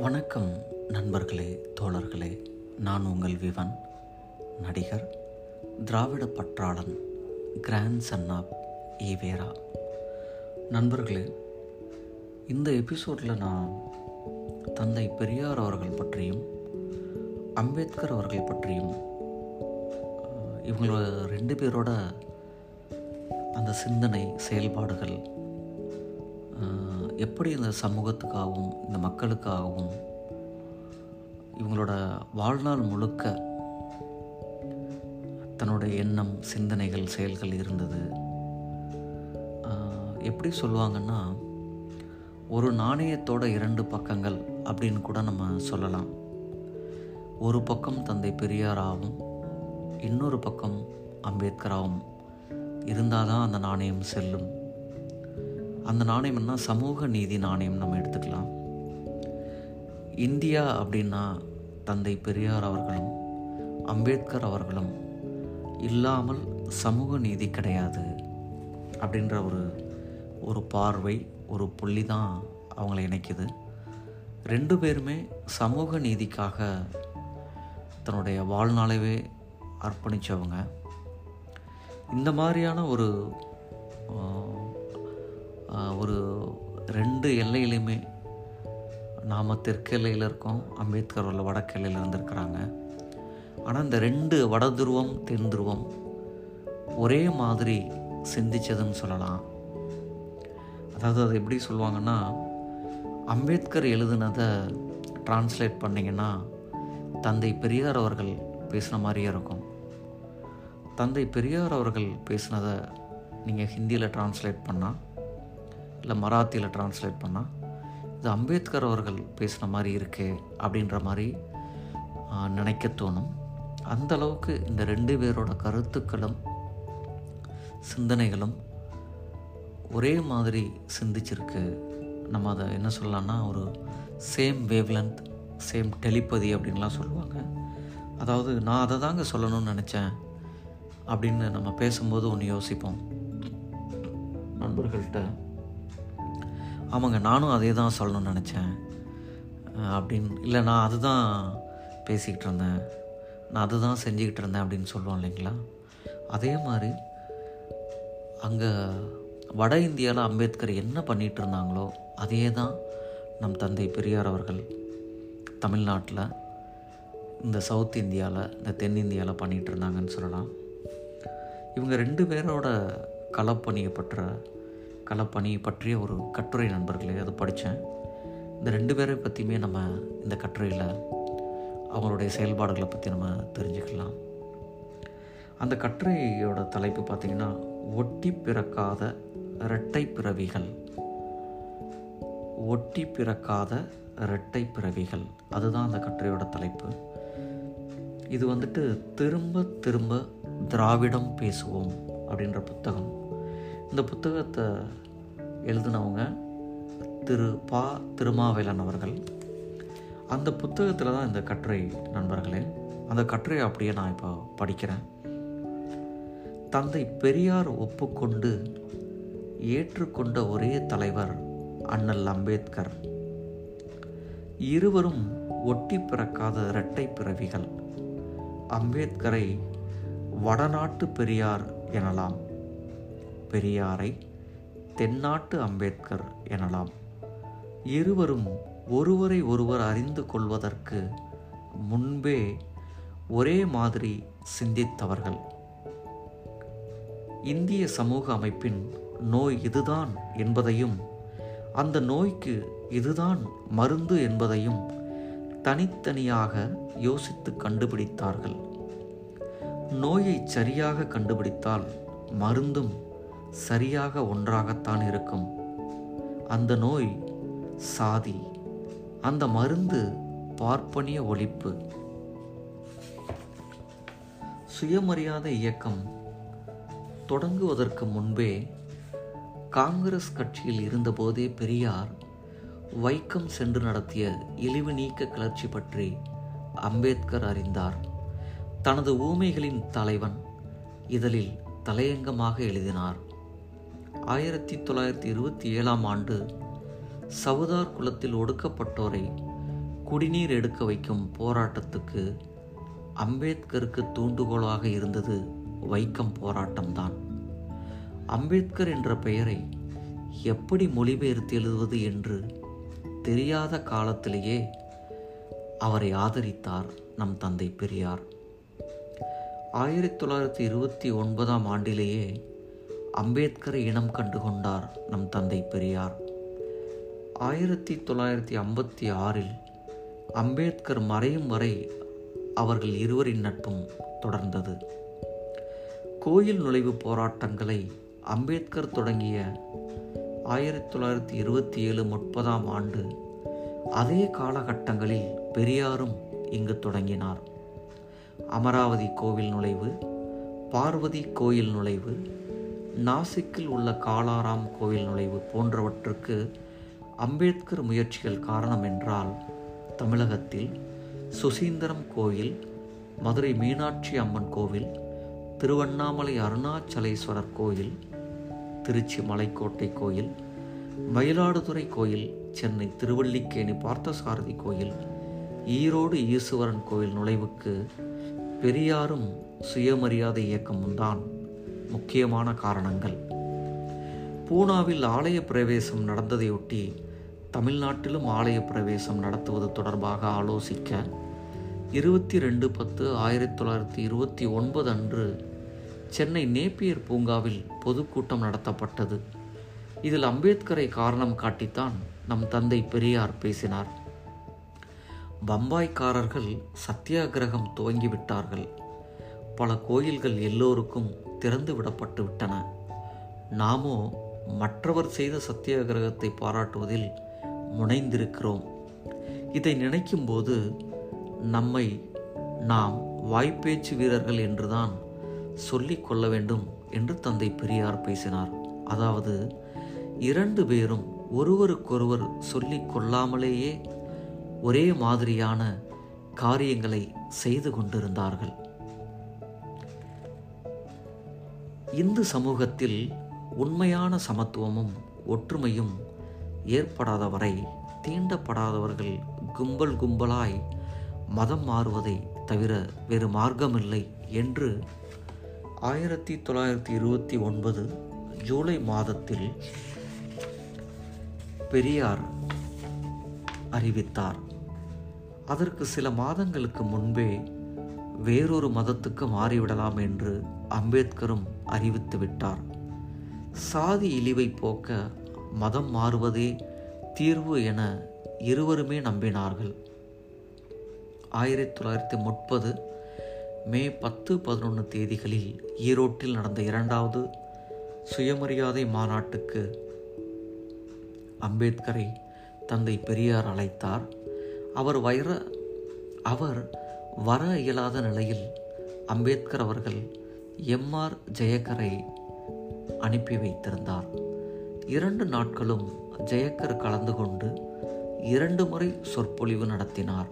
வணக்கம் நண்பர்களே தோழர்களே. நான் உங்கள் விவன் நடிகர் திராவிட பற்றாளன் கிராண்ட் சன் ஆப் ஈவேரா நண்பர்களே இந்த எபிசோடில் நான் தந்தை பெரியார் அவர்கள் பற்றியும் அம்பேத்கர் அவர்கள் பற்றியும் இவங்களோட ரெண்டு பேரோட அந்த சிந்தனை செயல்பாடுகள் எப்படி இந்த சமூகத்துக்காகவும் இந்த மக்களுக்காகவும் இவங்களோட வாழ்நாள் முழுக்க தன்னுடைய எண்ணம் சிந்தனைகள் செயல்கள் இருந்தது. எப்படி சொல்லுவாங்கன்னா ஒரு நாணயத்தோட இரண்டு பக்கங்கள் அப்படின்னு கூட நம்ம சொல்லலாம். ஒரு பக்கம் தந்தை பெரியாராகவும் இன்னொரு பக்கம் அம்பேத்கராகவும் இருந்தால் தான் அந்த நாணயம் செல்லும். அந்த நாணயம்னா சமூக நீதி நாணயம் நம்ம எடுத்துக்கலாம். இந்தியா அப்படின்னா தந்தை பெரியார் அவர்களும் அம்பேத்கர் அவர்களும் இல்லாமல் சமூக நீதி கிடையாது அப்படின்ற ஒரு ஒரு பார்வை ஒரு புள்ளி தான் அவங்கள இணைக்குது. ரெண்டு பேருமே சமூக நீதிக்காக தன்னுடைய வாழ்நாளவே அர்ப்பணித்தவங்க இந்த மாதிரியான ஒரு ஒரு ரெண்டு எல்லையிலையுமே நாம் தெற்கு எல்லையில் இருக்கோம் அம்பேத்கர் உள்ள வடக்கு எல்லையில் இருந்திருக்கிறாங்க. ஆனால் இந்த ரெண்டு வட துருவம் தென் துருவம் ஒரே மாதிரி சிந்திச்சதுன்னு சொல்லலாம். அதாவது அது எப்படி சொல்லுவாங்கன்னா அம்பேத்கர் எழுதுனதை டிரான்ஸ்லேட் பண்ணிங்கன்னா தந்தை பெரியார் அவர்கள் பேசின மாதிரியே இருக்கும். தந்தை பெரியார் அவர்கள் பேசினதை நீங்கள் ஹிந்தியில் டிரான்ஸ்லேட் பண்ணால் இல்லை மராத்தியில் டிரான்ஸ்லேட் பண்ணால் இது அம்பேத்கர் அவர்கள் பேசின மாதிரி இருக்கே அப்படின்ற மாதிரி நினைக்க தோணும். அந்த அளவுக்கு இந்த ரெண்டு பேரோட கருத்துக்களும் சிந்தனைகளும் ஒரே மாதிரி சிந்திச்சிருக்கு. நம்ம அதை என்ன சொல்லலாம்னா ஒரு சேம் வேவ்லென்த் சேம் டெலிபதி அப்படின்லாம் சொல்லுவாங்க. அதாவது நான் அதை தாங்க சொல்லணும்னு நினச்சேன் அப்படின்னு நம்ம பேசும்போது ஒன்று யோசிப்போம். நண்பர்கள்ட்ட. ஆமாங்க நானும் அதே தான் சொல்லணும்னு நினச்சேன். அப்படின்னு இல்லை நான் அதுதான் பேசிக்கிட்டு இருந்தேன். நான் அதுதான் செஞ்சுக்கிட்டு இருந்தேன் அப்படின்னு சொல்லுவோம் இல்லைங்களா? அதே மாதிரி அங்கே வட இந்தியாவில் அம்பேத்கர் என்ன பண்ணிகிட்டு இருந்தாங்களோ அதே தான் நம் தந்தை பெரியார் அவர்கள் தமிழ்நாட்டில் இந்த சவுத் இந்தியாவில் இந்த தென்னிந்தியாவில் பண்ணிகிட்டு இருந்தாங்கன்னு சொல்லலாம். இவங்க ரெண்டு பேரோட கலப்பணியை பற்ற களப்பணி பற்றிய ஒரு கட்டுரை நண்பர்களே அது படித்தேன். இந்த ரெண்டு பேரை பற்றியுமே நம்ம இந்த கட்டுரையில் அவங்களுடைய செயல்பாடுகளை பற்றி நம்ம தெரிஞ்சுக்கலாம். அந்த கட்டுரையோட தலைப்பு பார்த்திங்கன்னா ஒட்டி பிறக்காத இரட்டை பிறவிகள். ஒட்டி பிறக்காத இரட்டை பிறவிகள். அதுதான் அந்த கட்டுரையோட தலைப்பு. இது வந்துட்டு திரும்ப திரும்ப திராவிடம் பேசுவோம் அப்படின்ற புத்தகம். இந்த புத்தகத்தை எழுதினவங்க திரு பா திருமாவேலன் அவர்கள். அந்த புத்தகத்தில் தான் இந்த கட்டுரை நண்பர்களே. அந்த கட்டுரையை அப்படியே நான் இப்போ படிக்கிறேன். தந்தை பெரியார் ஒப்புக்கொண்டு ஏற்றுக்கொண்ட ஒரே தலைவர் அண்ணல் அம்பேத்கர். இருவரும் ஒட்டி பிறக்காத இரட்டை பிறவிகள். அம்பேத்கரை வடநாட்டு பெரியார் எனலாம். பெரியாரை தென்னாட்டு அம்பேத்கர் எனலாம். இருவரும் ஒருவரை ஒருவர் அறிந்து கொள்வதற்கு முன்பே ஒரே மாதிரி சிந்தித்தவர்கள். இந்திய சமூக அமைப்பின் நோய் இதுதான் என்பதையும் அந்த நோய்க்கு இதுதான் மருந்து என்பதையும் தனித்தனியாக யோசித்து கண்டுபிடித்தார்கள். நோயை சரியாக கண்டுபிடித்தால் மருந்தும் சரியாக ஒன்றாகத்தான் இருக்கும். அந்த நோய் சாதி அந்த மருந்து பார்ப்பனிய ஒழிப்பு. சுயமரியாதை இயக்கம் தொடங்குவதற்கு முன்பே காங்கிரஸ் கட்சியில் இருந்தபோதே பெரியார் வைக்கம் சென்று நடத்திய இழிவு நீக்க கிளர்ச்சி பற்றி அம்பேத்கர் அறிந்தார். தனது ஊமைகளின் தலைவன் இதழில் தலையங்கமாக எழுதினார். ஆயிரத்தி தொள்ளாயிரத்தி இருபத்தி ஏழாம் ஆண்டு சவுதார் குலத்தில் ஒடுக்கப்பட்டோரை குடிநீர் எடுக்க வைக்கும் போராட்டத்துக்கு அம்பேத்கருக்கு தூண்டுகோலாக இருந்தது வைக்கம் போராட்டம்தான். அம்பேத்கர் என்ற பெயரை எப்படி மொழிபெயர்த்து எழுதுவது என்று தெரியாத காலத்திலேயே அவரை ஆதரித்தார் நம் தந்தை பெரியார். ஆயிரத்தி தொள்ளாயிரத்தி இருபத்தி ஒன்பதாம் ஆண்டிலேயே அம்பேத்கரை இனம் கண்டு கொண்டார் நம் தந்தை பெரியார். ஆயிரத்தி தொள்ளாயிரத்தி ஐம்பத்தி ஆறில் அம்பேத்கர் மறையும் வரை அவர்கள் இருவரின் நட்பும் தொடர்ந்தது. கோயில் நுழைவு போராட்டங்களை அம்பேத்கர் தொடங்கிய ஆயிரத்தி தொள்ளாயிரத்தி இருபத்தி ஏழு முப்பதாம் ஆண்டு அதே காலகட்டங்களில் பெரியாரும் இங்கு தொடங்கினார். அமராவதி கோவில் நுழைவு பார்வதி கோயில் நுழைவு நாசிக்கில் உள்ள காலாராம் கோவில் நுழைவு போன்றவற்றுக்கு அம்பேத்கர் முயற்சிகள் காரணம் என்றால் தமிழகத்தில் சுசீந்திரம் கோயில் மதுரை மீனாட்சி அம்மன் கோவில் திருவண்ணாமலை அருணாச்சலேஸ்வரர் கோயில் திருச்சி மலைக்கோட்டை கோயில் மயிலாடுதுறை கோயில் சென்னை திருவல்லிக்கேணி பார்த்தசாரதி கோயில் ஈரோடு ஈசுவரன் கோயில் நுழைவுக்கு பெரியாரும் சுயமரியாதை இயக்கமும் தான் முக்கியமான காரணங்கள். பூனாவில் ஆலய பிரவேசம் நடந்ததையொட்டி தமிழ்நாட்டிலும் ஆலய பிரவேசம் நடத்துவது தொடர்பாக ஆலோசிக்க இருபத்தி ரெண்டு பத்து ஆயிரத்தி தொள்ளாயிரத்தி இருபத்தி ஒன்பது அன்று சென்னை நேப்பியர் பூங்காவில் பொதுக்கூட்டம் நடத்தப்பட்டது. இதில் அம்பேத்கரை காரணம் காட்டித்தான் நம் தந்தை பெரியார் பேசினார். பம்பாய்க்காரர்கள் சத்தியாகிரகம் துவங்கிவிட்டார்கள். பல கோயில்கள் எல்லோருக்கும் திறந்து விடப்பட்டு விட்டன. நாமோ மற்றவர் செய்த சத்தியாகிரகத்தை பாராட்டுவதில் முனைந்திருக்கிறோம். இதை நினைக்கும்போது நம்மை நாம் வாய்ப்பேச்சு வீரர்கள் என்றுதான் சொல்லிக் கொள்ள வேண்டும் என்று தந்தை பெரியார் பேசினார். அதாவது இரண்டு பேரும் ஒருவருக்கொருவர் சொல்லிக் கொள்ளாமலேயே ஒரே மாதிரியான காரியங்களை செய்து கொண்டிருந்தார்கள். இந்து சமூகத்தில் உண்மையான சமத்துவமும் ஒற்றுமையும் ஏற்படாத வரை தீண்டப்படாதவர்கள் கும்பல் கும்பலாய் மதம் மாறுவதை தவிர வேறு மார்க்கமில்லை என்று ஆயிரத்தி தொள்ளாயிரத்தி இருபத்தி ஒன்பது ஜூலை மாதத்தில் பெரியார் அறிவித்தார். அதற்கு சில மாதங்களுக்கு முன்பே வேறொரு மதத்துக்கு மாறிவிடலாம் என்று அம்பேத்கரும் அறிவித்து விட்டார். சாதி இழிவை போக்க மதம் மாறுவதே தீர்வு என இருவருமே நம்பினார்கள். ஆயிரத்தி தொள்ளாயிரத்தி முப்பது மே பத்து பதினொன்று தேதிகளில் ஈரோட்டில் நடந்த இரண்டாவது சுயமரியாதை மாநாட்டுக்கு அம்பேத்கரை தந்தை பெரியார் அழைத்தார். அவர் வைர அவர் வர இயலாத நிலையில் அம்பேத்கர் அவர்கள் எம்ஆர் ஜெயக்கரை அனுப்பி வைத்திருந்தார். இரண்டு நாட்களும் ஜெயக்கர் கலந்து கொண்டு இரண்டு முறை சொற்பொழிவு நடத்தினார்.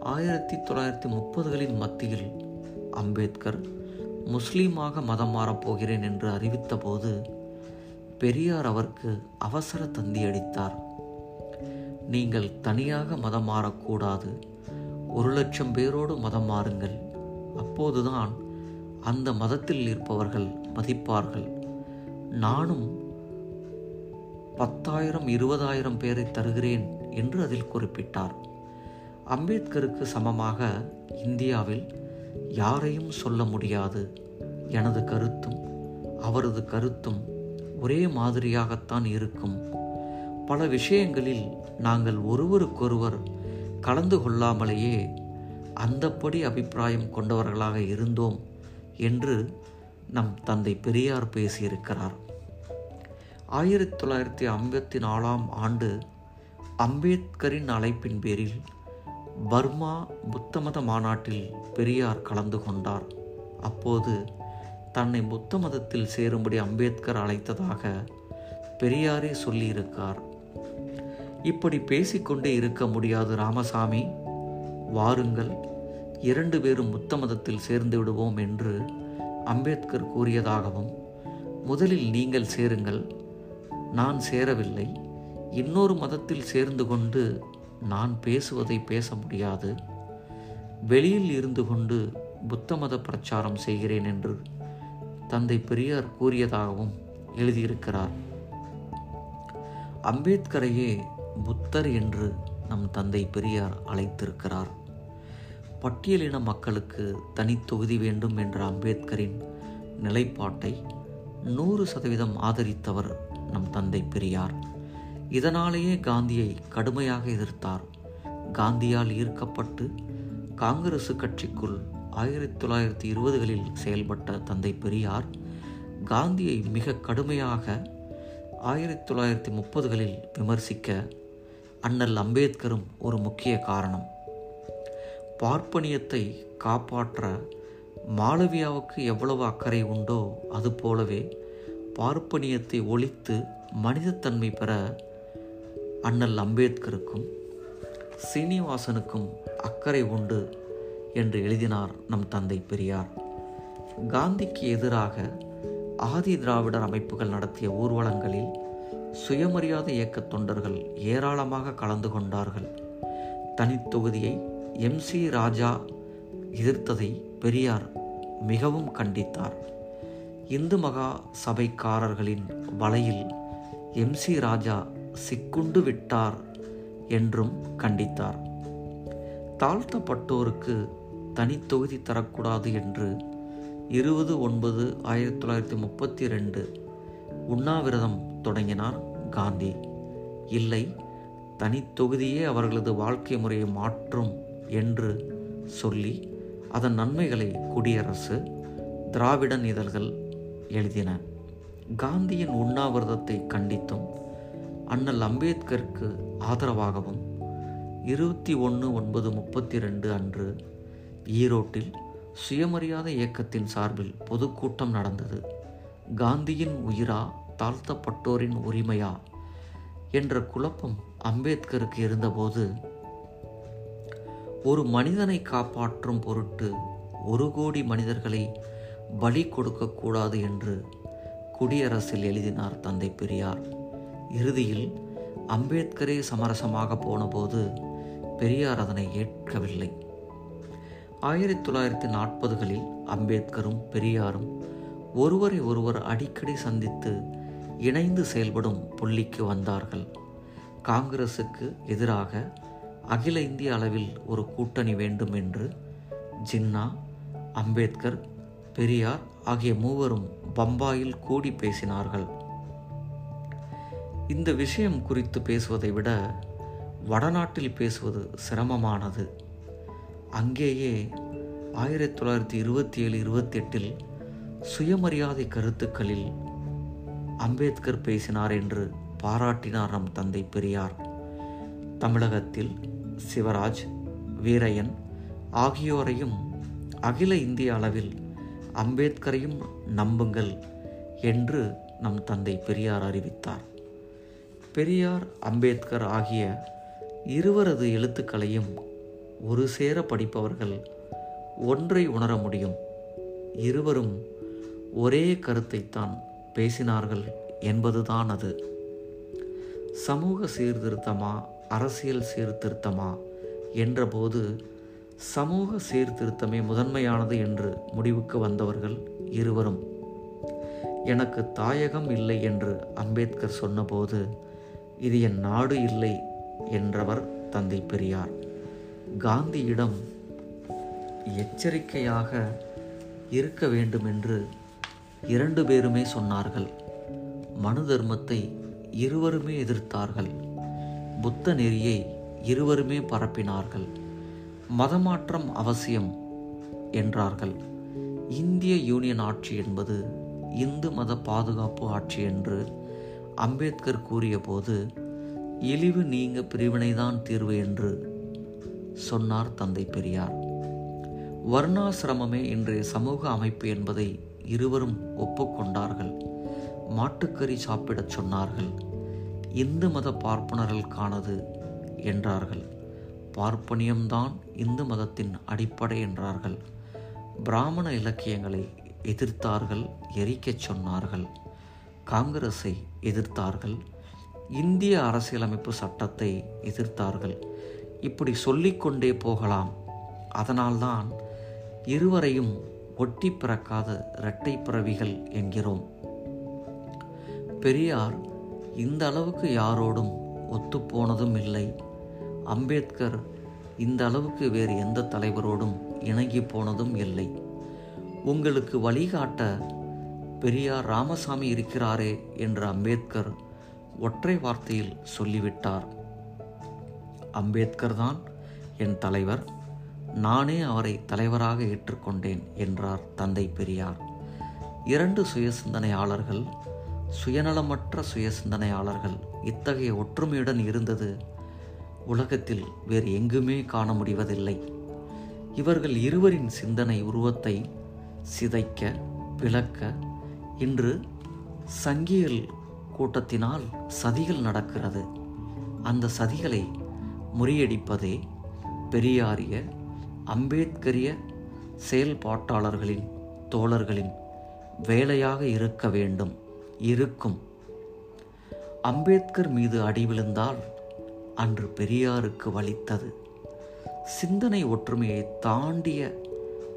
ஆயிரத்தி தொள்ளாயிரத்தி முப்பதுகளின் மத்தியில் அம்பேத்கர் முஸ்லீமாக மதம் மாறப் போகிறேன் என்று அறிவித்தபோது பெரியார் அவருக்கு அவசர தந்தி அடித்தார். நீங்கள் தனியாக மதம் மாறக்கூடாது. ஒரு லட்சம் பேரோடு மதம் மாறுங்கள். அப்போதுதான் அந்த மதத்தில் இருப்பவர்கள் மதிப்பார்கள். நானும் பத்தாயிரம் இருபதாயிரம் பேரை தருகிறேன் என்று அதில் குறிப்பிட்டார். அம்பேத்கருக்கு சமமாக இந்தியாவில் யாரையும் சொல்ல முடியாது. எனது கருத்தும் அவரது கருத்தும் ஒரே மாதிரியாகத்தான் இருக்கும். பல விஷயங்களில் நாங்கள் ஒருவருக்கொருவர் கலந்து கொள்ளாமலேயே அந்தப்படி அபிப்பிராயம் கொண்டவர்களாக இருந்தோம் என்று நம் தந்தை பெரியார் பேசியிருக்கிறார். ஆயிரத்தி தொள்ளாயிரத்தி ஐம்பத்தி நாலாம் ஆண்டு அம்பேத்கரின் அழைப்பின் பேரில் பர்மா புத்தமத மாநாட்டில் பெரியார் கலந்து கொண்டார். அப்போது தன்னை புத்த மதத்தில் சேரும்படி அம்பேத்கர் அழைத்ததாக பெரியாரே சொல்லியிருக்கார். இப்படி பேசிக்கொண்டே இருக்க முடியாது ராமசாமி. வாருங்கள் இரண்டு பேரும் புத்த மதத்தில் சேர்ந்து விடுவோம் என்று அம்பேத்கர் கூறியதாகவும் முதலில் நீங்கள் சேருங்கள் நான் சேரவில்லை. இன்னொரு மதத்தில் சேர்ந்து கொண்டு நான் பேசுவதை பேச முடியாது. வெளியில் இருந்து கொண்டு புத்த மத பிரச்சாரம் செய்கிறேன் என்று தந்தை பெரியார் கூறியதாகவும் எழுதியிருக்கிறார். அம்பேத்கரையே புத்தர் என்று நம் தந்தை பெரியார் அழைத்திருக்கிறார். பட்டியலின மக்களுக்கு தனித்தொகுதி வேண்டும் என்ற அம்பேத்கரின் நிலைப்பாட்டை நூறு சதவீதம் ஆதரித்தவர் நம் தந்தை பெரியார். இதனாலேயே காந்தியை கடுமையாக எதிர்த்தார். காந்தியால் ஈர்க்கப்பட்டு காங்கிரசு கட்சிக்குள் ஆயிரத்தி தொள்ளாயிரத்தி இருபதுகளில் செயல்பட்ட தந்தை பெரியார் காந்தியை மிக கடுமையாக ஆயிரத்தி தொள்ளாயிரத்தி முப்பதுகளில் விமர்சிக்க அண்ணல் அம்பேத்கரும் ஒரு முக்கிய காரணம். பார்ப்பனியத்தை காப்பாற்ற மாளவியாவுக்கு எவ்வளவு அக்கறை உண்டோ அது போலவே பார்ப்பனியத்தை ஒழித்து மனிதத்தன்மை பெற அண்ணல் அம்பேத்கருக்கும் சீனிவாசனுக்கும் அக்கறை உண்டு என்று எழுதினார் நம் தந்தை பெரியார். காந்திக்கு எதிராக ஆதி திராவிடர் அமைப்புகள் நடத்திய ஊர்வலங்களில் சுயமரியாதை இயக்க தொண்டர்கள் ஏராளமாக கலந்து கொண்டார்கள். தனித்தொகுதியை எம். சி. ராஜா எதிர்த்ததை பெரியார் மிகவும் கண்டித்தார். இந்து மகா சபைக்காரர்களின் வலையில் எம். சி. ராஜா சிக்குண்டு விட்டார் என்றும் கண்டித்தார். தாழ்த்தப்பட்டோருக்கு தனித்தொகுதி தரக்கூடாது என்று இருபது ஒன்பது ஆயிரத்தி தொள்ளாயிரத்தி முப்பத்தி ரெண்டு உண்ணாவிரதம் தொடங்கினார் காந்தி. இல்லை தனித்தொகுதியே அவர்களது வாழ்க்கை முறையை மாற்றும் என்று சொல்லி அதன் நன்மைகளை குடியரசு திராவிடன் இதழ்கள் எழுதின. காந்தியின் உண்ணாவிரதத்தை கண்டித்தும் அண்ணல் அம்பேத்கருக்கு ஆதரவாகவும் இருபத்தி ஒன்று ஒன்பது முப்பத்தி ரெண்டு அன்று ஈரோட்டில் சுயமரியாதை இயக்கத்தின் சார்பில் பொதுக்கூட்டம் நடந்தது. காந்தியின் உயிரா தாழ்த்தப்பட்டோரின் உரிமையா? என்ற குழப்பம் அம்பேத்கருக்கு இருந்தபோது ஒரு மனிதனை காப்பாற்றும் பொருட்டு ஒரு கோடி மனிதர்களை பலி கொடுக்கக்கூடாது என்று குடியரசில் எழுதினார் தந்தை பெரியார். இறுதியில் அம்பேத்கரே சமரசமாக போனபோது பெரியார் அதனை ஏற்கவில்லை. ஆயிரத்தி தொள்ளாயிரத்தி நாற்பதுகளில் அம்பேத்கரும் பெரியாரும் ஒருவரை ஒருவர் அடிக்கடி சந்தித்து இணைந்து செயல்படும் புள்ளிக்கு வந்தார்கள். காங்கிரசுக்கு எதிராக அகில இந்திய அளவில் ஒரு கூட்டணி வேண்டும் என்று ஜின்னா அம்பேத்கர் பெரியார் ஆகிய மூவரும் பம்பாயில் கூடி பேசினார்கள். இந்த விஷயம் குறித்து பேசுவதை விட வடநாட்டில் பேசுவது சிரமமானது. அங்கேயே ஆயிரத்தி தொள்ளாயிரத்தி இருபத்தி ஏழு இருபத்தி எட்டில் சுயமரியாதை கருத்துக்களில் அம்பேத்கர் பேசினார் என்று பாராட்டினார் நம் தந்தை பெரியார். தமிழகத்தில் சிவராஜ் வீரையன் ஆகியோரையும் அகில இந்திய அளவில் அம்பேத்கரையும் நம்புங்கள் என்று நம் தந்தை பெரியார் அறிவித்தார். பெரியார் அம்பேத்கர் ஆகிய இருவரது எழுத்துக்களையும் ஒரு சேர படிப்பவர்கள் ஒன்றை உணர முடியும். இருவரும் ஒரே கருத்தைத்தான் பேசினார்கள் என்பதுதான் அது. சமூக சீர்திருத்தமா அரசியல் சீர்திருத்தமா என்றபோது சமூக சீர்திருத்தமே முதன்மையானது என்று முடிவுக்கு வந்தவர்கள் இருவரும். எனக்கு தாயகம் இல்லை என்று அம்பேத்கர் சொன்னபோது இது என் நாடு இல்லை என்றவர் தந்தை பெரியார். காந்தியிடம் எச்சரிக்கையாக இருக்க வேண்டும் என்று இரண்டு பேருமே சொன்னார்கள். மனு தர்மத்தை இருவருமே எதிர்த்தார்கள். புத்த நெறியை இருவருமே பரப்பினார்கள். மதமாற்றம் அவசியம் என்றார்கள். இந்திய யூனியன் ஆட்சி என்பது இந்து மத பாதுகாப்பு ஆட்சி என்று அம்பேத்கர் கூறியபோது இழிவு நீங்க பிரிவினைதான் தீர்வு என்று சொன்னார் தந்தை பெரியார். வர்ணாசிரமமே இன்றைய சமூக அமைப்பு என்பதை இருவரும் ஒப்புக்கொண்டார்கள். மாட்டுக்கறி சாப்பிடச் சொன்னார்கள். இந்து மத பார்ப்பனர்களுக்கானது என்றார்கள். பார்ப்பனியம்தான் இந்து மதத்தின் அடிப்படை என்றார்கள். பிராமண இலக்கியங்களை எதிர்த்தார்கள் எரிக்கச் சொன்னார்கள். காங்கிரஸை எதிர்த்தார்கள். இந்திய அரசியலமைப்பு சட்டத்தை எதிர்த்தார்கள். இப்படி சொல்லிக்கொண்டே போகலாம். அதனால்தான் இருவரையும் ஒட்டி பிறக்காத இரட்டை பிறவிகள் என்கிறோம். பெரியார் இந்த அளவுக்கு யாரோடும் ஒத்துப்போனதும் இல்லை. அம்பேத்கர் இந்த அளவுக்கு வேறு எந்த தலைவரோடும் இணங்கி போனதும் இல்லை. உங்களுக்கு வழிகாட்ட பெரியார் ராமசாமி இருக்கிறாரே என்று அம்பேத்கர் ஒற்றை வார்த்தையில் சொல்லிவிட்டார். அம்பேத்கர் தான் என் தலைவர். நானே அவரை தலைவராக ஏற்றுக்கொண்டேன் என்றார் தந்தை பெரியார். இரண்டு சுயசிந்தனையாளர்கள் சுயநலமற்ற சுயசிந்தனையாளர்கள் இத்தகைய ஒற்றுமையுடன் இருந்தது உலகத்தில் வேறு எங்குமே காண முடிவதில்லை. இவர்கள் இருவரின் சிந்தனை உருவத்தை சிதைக்க விளக்க இன்று சங்கியல் கூட்டத்தினால் சதிகள் நடக்கிறது. அந்த சதிகளை முறியடிப்பதே பெரியாரிய அம்பேத்கரிய செயல்பாட்டாளர்களின் தோழர்களின் வேலையாக இருக்க வேண்டும். இருக்கும். அம்பேத்கர் மீது அடி விழுந்தால் அன்று பெரியாருக்கு வலித்தது. சிந்தனை ஒற்றுமையை தாண்டிய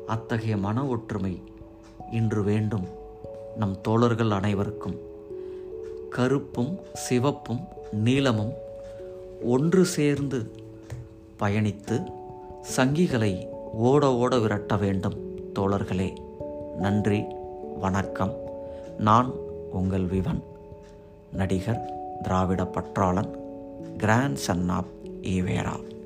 அத்தகைய மன ஒற்றுமை இன்று வேண்டும் நம் தோழர்கள் அனைவருக்கும். கருப்பும் சிவப்பும் நீலமும் ஒன்று சேர்ந்து பயணித்து சங்கிகளை ஓட ஓட விரட்ட வேண்டும் தோழர்களே. நன்றி வணக்கம். நான் உங்கள் விவன் நடிகர் திராவிட பற்றாளன் கிராண்ட் சன் ஆப் ஈவேரா.